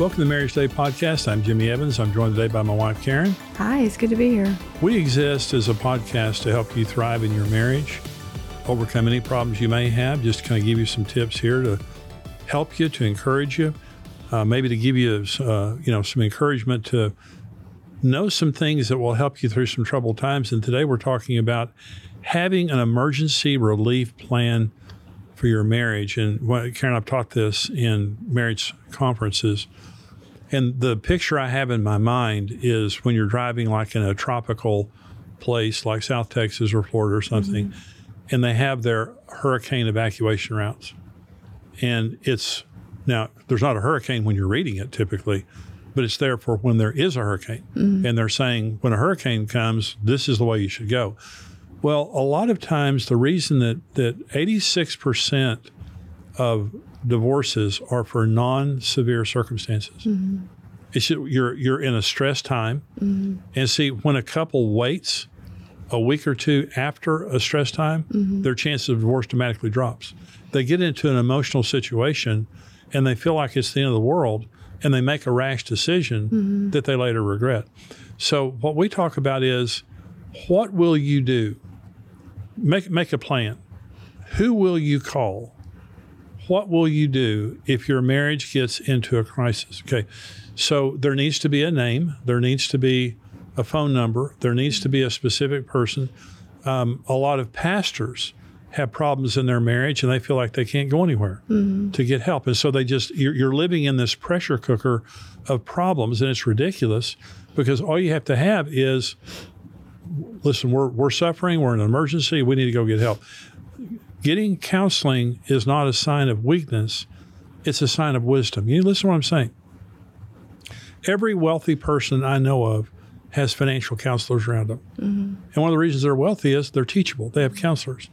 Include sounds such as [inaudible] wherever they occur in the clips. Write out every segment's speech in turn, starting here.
Welcome to the Marriage Today podcast. I'm Jimmy Evans. I'm joined today by my wife, Karen. Hi, it's good to be here. We exist as a podcast to help you thrive in your marriage, overcome any problems you may have, just kind of give you some tips here to help you, to encourage you, uh, maybe to give you, uh, you know, some encouragement to know some things that will help you through some troubled times. And today we're talking about having an emergency relief plan for your marriage. And what, Karen, I've taught this in marriage conferences. And the picture I have in my mind is when you're driving like in a tropical place like South Texas or Florida or something, mm-hmm. and they have their hurricane evacuation routes. And it's now, there's not a hurricane when you're reading it typically, but it's there for when there is a hurricane. Mm-hmm. And they're saying when a hurricane comes, this is the way you should go. Well, a lot of times the reason that, that 86% of divorces are for non-severe circumstances. Mm-hmm. It's you're you're in a stress time, mm-hmm. and see when a couple waits a week or two after a stress time, mm-hmm. their chance of divorce dramatically drops. They get into an emotional situation, and they feel like it's the end of the world, and they make a rash decision mm-hmm. that they later regret. So what we talk about is, what will you do? Make make a plan. Who will you call? what will you do if your marriage gets into a crisis? Okay, so there needs to be a name, there needs to be a phone number, there needs to be a specific person. Um, a lot of pastors have problems in their marriage and they feel like they can't go anywhere mm-hmm. to get help. And so they just, you're, you're living in this pressure cooker of problems and it's ridiculous because all you have to have is listen, we're, we're suffering, we're in an emergency, we need to go get help. Getting counseling is not a sign of weakness, it's a sign of wisdom. You listen to what I'm saying. Every wealthy person I know of has financial counselors around them. Mm-hmm. And one of the reasons they're wealthy is they're teachable. They have counselors.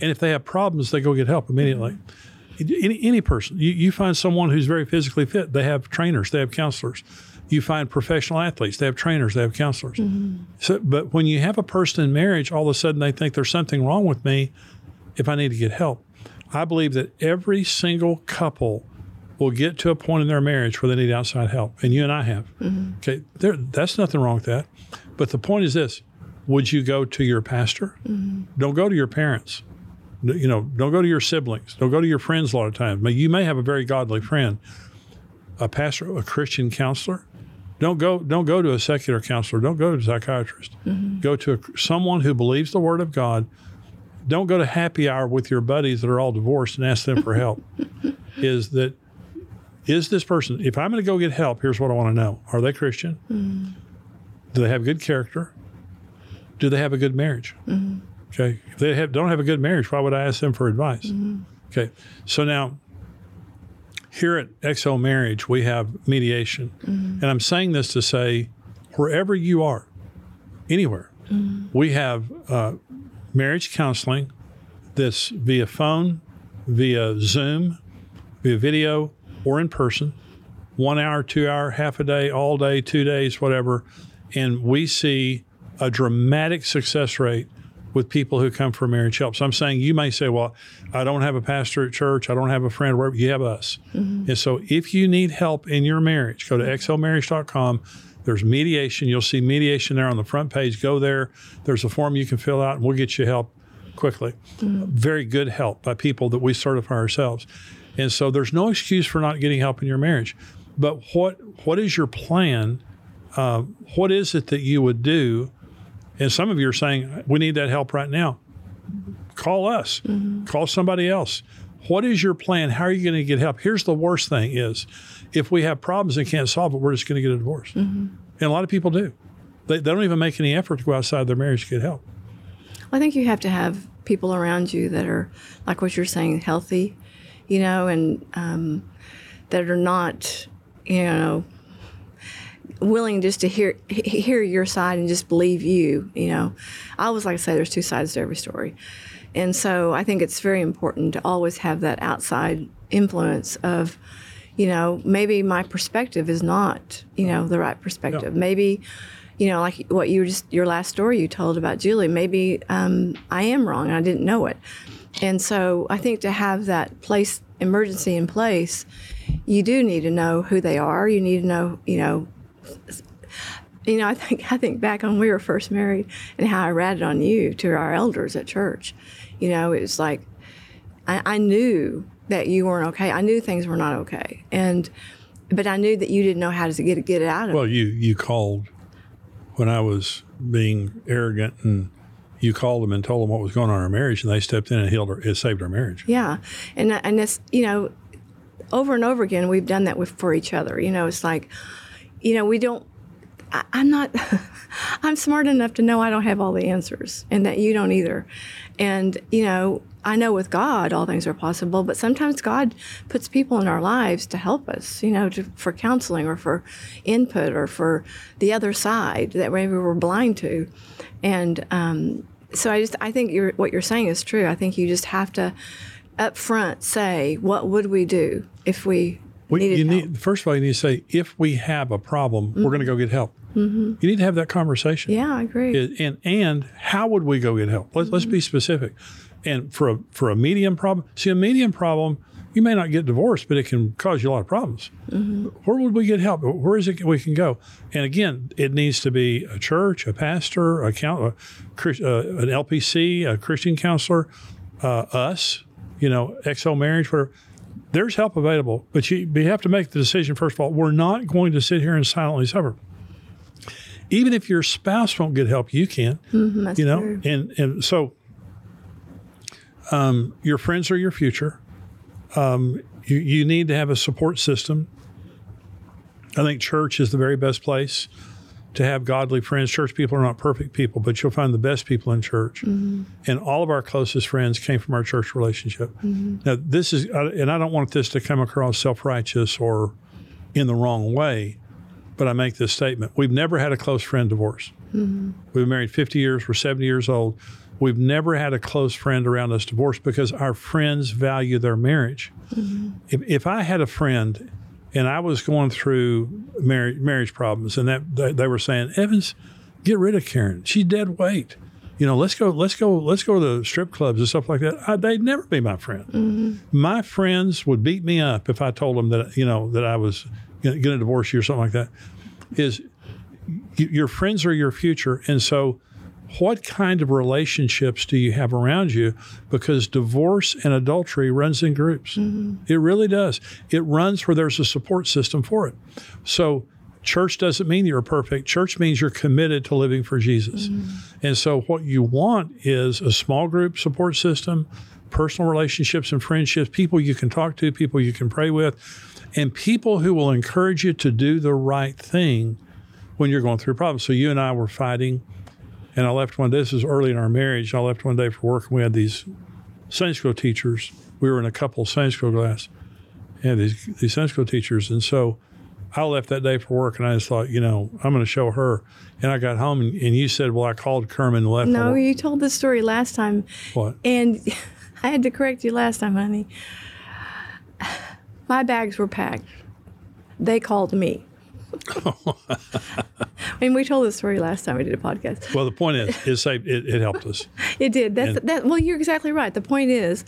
And if they have problems, they go get help immediately. Mm-hmm. Any, any person, you, you find someone who's very physically fit, they have trainers, they have counselors. You find professional athletes, they have trainers, they have counselors. Mm-hmm. So, but when you have a person in marriage, all of a sudden they think there's something wrong with me if I need to get help. I believe that every single couple will get to a point in their marriage where they need outside help, and you and I have. Mm-hmm. Okay, there, that's nothing wrong with that. But the point is this: Would you go to your pastor? Mm-hmm. Don't go to your parents. You know, don't go to your siblings. Don't go to your friends a lot of times. You may have a very godly friend, a pastor, a Christian counselor. Don't go. Don't go to a secular counselor. Don't go to a psychiatrist. Mm-hmm. Go to a, someone who believes the Word of God don't go to happy hour with your buddies that are all divorced and ask them for help. [laughs] is that is this person? If I'm going to go get help, here's what I want to know: Are they Christian? Mm-hmm. Do they have good character? Do they have a good marriage? Mm-hmm. Okay. If they have, don't have a good marriage, why would I ask them for advice? Mm-hmm. Okay. So now, here at XO Marriage, we have mediation, mm-hmm. and I'm saying this to say, wherever you are, anywhere, mm-hmm. we have uh, marriage counseling that's via phone, via Zoom, via video, or in person, one hour, two hour, half a day, all day, two days, whatever. And we see a dramatic success rate with people who come for marriage help. So I'm saying you may say, well, I don't have a pastor at church, I don't have a friend, wherever you have us. Mm-hmm. And so if you need help in your marriage, go to xomarriage.com there's mediation. You'll see mediation there on the front page. Go there. There's a form you can fill out, and we'll get you help quickly. Mm-hmm. Very good help by people that we certify ourselves. And so there's no excuse for not getting help in your marriage. But what what is your plan? Uh, what is it that you would do? And some of you are saying, we need that help right now. Call us. Mm-hmm. Call somebody else. What is your plan? How are you going to get help? Here's the worst thing is if we have problems and can't solve it, we're just going to get a divorce. Mm-hmm. And a lot of people do. They, they don't even make any effort to go outside their marriage to get help. I think you have to have people around you that are, like what you're saying, healthy, you know, and um, that are not, you know, willing just to hear hear your side and just believe you. You know, I always like to say there's two sides to every story, and so I think it's very important to always have that outside influence of you know, maybe my perspective is not, you know, the right perspective. Yeah. Maybe, you know, like what you just your last story you told about Julie. Maybe um, I am wrong. I didn't know it, and so I think to have that place emergency in place, you do need to know who they are. You need to know, you know, you know, I think I think back on when we were first married and how I ratted on you to our elders at church. You know, it was like I, I knew that you weren't okay. I knew things were not okay, and but I knew that you didn't know how to get it, get it out of. Well, you you called when I was being arrogant, and you called them and told them what was going on in our marriage, and they stepped in and healed our, it saved our marriage. Yeah, and and it's you know, over and over again we've done that with for each other. You know, it's like, you know, we don't. I, I'm not. [laughs] I'm smart enough to know I don't have all the answers, and that you don't either. And you know, I know with God all things are possible, but sometimes God puts people in our lives to help us, you know, to, for counseling or for input or for the other side that maybe we're blind to. And um, so I just I think you're, what you're saying is true. I think you just have to up front say what would we do if we We, you help. need first of all, you need to say if we have a problem, we're going to go get help. You need to have that conversation. yeah, I agree. It- and and how would we go get help? Let's let's be specific. And for a for a medium problem, see a medium problem, you may not get divorced, but it can cause you a lot of problems. Where would we get help? Where is it we can go? And again, it needs to be a church, a pastor, a, coun- a uh, an LPC, a Christian counselor, uh, us, you know, XO marriage, whatever. There's help available, but you, but you have to make the decision first of all. We're not going to sit here and silently suffer even if your spouse won't get help, you can. That's you know, true. and and so um, your friends are your future. Um, you you need to have a support system. I think church is the very best place to have godly friends. Church people are not perfect people, but you'll find the best people in church. Mm-hmm. And all of our closest friends came from our church relationship. Mm-hmm. Now, this is, and I don't want this to come across self righteous or in the wrong way, but I make this statement. We've never had a close friend divorce. Mm-hmm. We've been married 50 years, we're 70 years old. We've never had a close friend around us divorce because our friends value their marriage. If, if I had a friend and I was going through marriage, marriage problems and that they, they were saying, Evans, get rid of Karen. She's dead weight. You know, let's go, let's go, let's go to the strip clubs and stuff like that. I, they'd never be my friend. Mm-hmm. My friends would beat me up if I told them that, you know, that I was going to divorce you or something like that. Is your friends are your future. And so, what kind of relationships do you have around you? Because divorce and adultery runs in groups. Mm-hmm. It really does. It runs where there's a support system for it. So, church doesn't mean you're perfect. Church means you're committed to living for Jesus. Mm-hmm. And so, what you want is a small group support system, personal relationships and friendships, people you can talk to, people you can pray with, and people who will encourage you to do the right thing when you're going through problems. So you and I were fighting, and I left one. This is early in our marriage. I left one day for work, and we had these Sunday school teachers. We were in a couple Sunday school class. and these these Sunday school teachers, and so I left that day for work, and I just thought, you know, I'm going to show her. And I got home, and, and you said, well, I called Kerman and left. No, you told this story last time, what? and [laughs] I had to correct you last time, honey. My bags were packed. They called me. [laughs] I mean, we told this story last time we did a podcast. Well, the point is, it saved. It, it helped us. [laughs] It did. That's And- that. Well, you're exactly right. The point is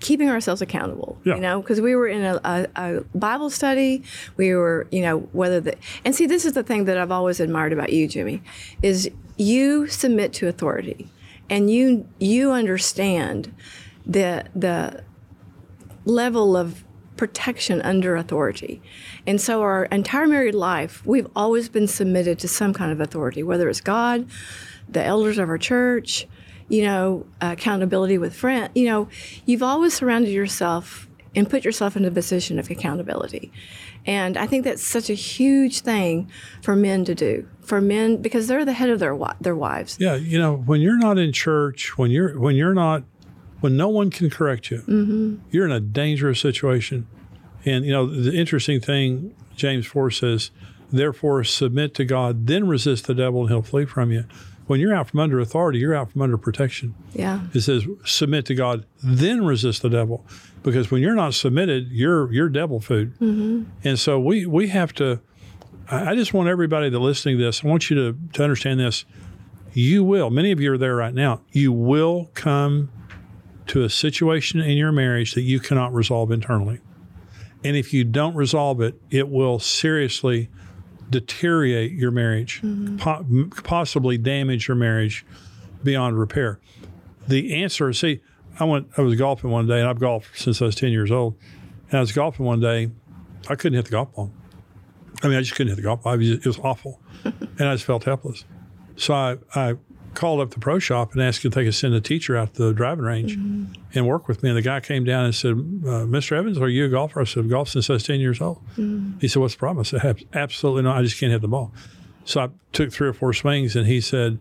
keeping ourselves accountable. Yeah. You know, because we were in a, a, a Bible study. We were, you know, whether the and see, this is the thing that I've always admired about you, Jimmy, is you submit to authority, and you you understand the the level of protection under authority. And so our entire married life, we've always been submitted to some kind of authority, whether it's God, the elders of our church, you know, accountability with friends. You know, you've always surrounded yourself and put yourself in a position of accountability. And I think that's such a huge thing for men to do. For men because they're the head of their their wives. Yeah, you know, when you're not in church, when you're when you're not, when no one can correct you, mm-hmm. you're in a dangerous situation. And you know, the interesting thing, James four says, "Therefore, submit to God, then resist the devil, and he'll flee from you." When you're out from under authority, you're out from under protection. Yeah. It says, "Submit to God, then resist the devil," because when you're not submitted, you're you're devil food. Mm-hmm. And so we we have to. I I just want everybody that's listening to this. I want you to to understand this. You will. Many of you are there right now. You will come to a situation in your marriage that you cannot resolve internally, And if you don't resolve it, it will seriously deteriorate your marriage, mm-hmm. po- possibly damage your marriage beyond repair. The answer, see, I went, I was golfing one day, and I've golfed since I was 10 years old. And I was golfing one day, I couldn't hit the golf ball. I mean, I just couldn't hit the golf ball. It was awful. [laughs] and I just felt helpless. So I, I called up the pro shop and asked if they could send a teacher out to the driving range mm-hmm. and work with me. And the guy came down and said, uh, Mr. Evans, are you a golfer? I said, golf since I was 10 years old. Mm-hmm. He said, what's the problem? I said, absolutely not. I just can't hit the ball. So I took three or four swings and he said,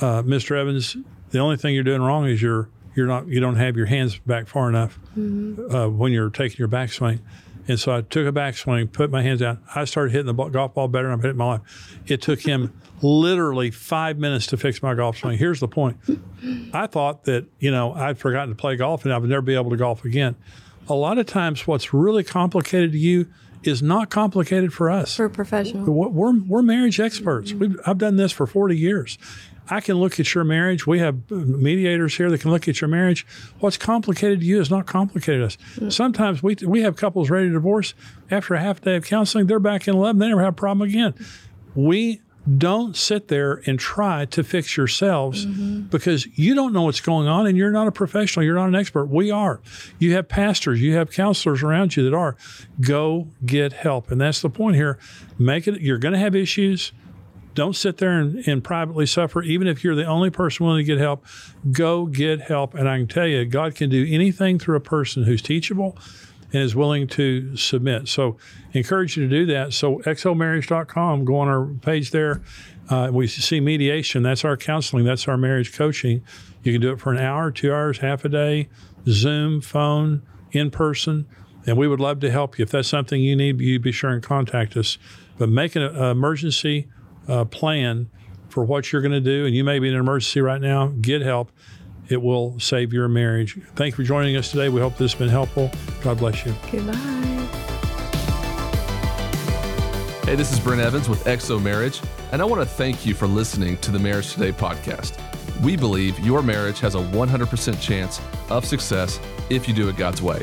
uh, Mr. Evans, the only thing you're doing wrong is you're, you're not, you don't have your hands back far enough mm-hmm. uh, when you're taking your backswing. And so I took a backswing, put my hands down. I started hitting the ball, golf ball better than I've hit in my life. It took him [laughs] literally five minutes to fix my golf swing. Here's the point I thought that, you know, I'd forgotten to play golf and I would never be able to golf again. A lot of times, what's really complicated to you is not complicated for us. For professional. We're, we're marriage experts. Mm-hmm. We've, I've done this for 40 years. I can look at your marriage. We have mediators here that can look at your marriage. What's complicated to you is not complicated to us. Mm. Sometimes we, we have couples ready to divorce. After a half day of counseling, they're back in love. They never have a problem again. We don't sit there and try to fix yourselves mm-hmm. because you don't know what's going on and you're not a professional. You're not an expert. We are. You have pastors, you have counselors around you that are. Go get help. And that's the point here. Make it, you're going to have issues. Don't sit there and, and, privately suffer. Even if you're the only person willing to get help, go get help. And I can tell you, God can do anything through a person who's teachable and is willing to submit. So, encourage you to do that. So, xomarriage.com, go on our page there. Uh, we see mediation. That's our counseling. That's our marriage coaching. You can do it for an hour, two hours, half a day, Zoom, phone, in person. And we would love to help you. If that's something you need, you be sure and contact us. But make an emergency uh, plan for what you're going to do. And you may be in an emergency right now. Get help it will save your marriage. Thank you for joining us today. We hope this has been helpful. God bless you. Goodbye. Hey, this is Brent Evans with XO Marriage, and I want to thank you for listening to the Marriage Today podcast. We believe your marriage has a 100% chance of success if you do it God's way.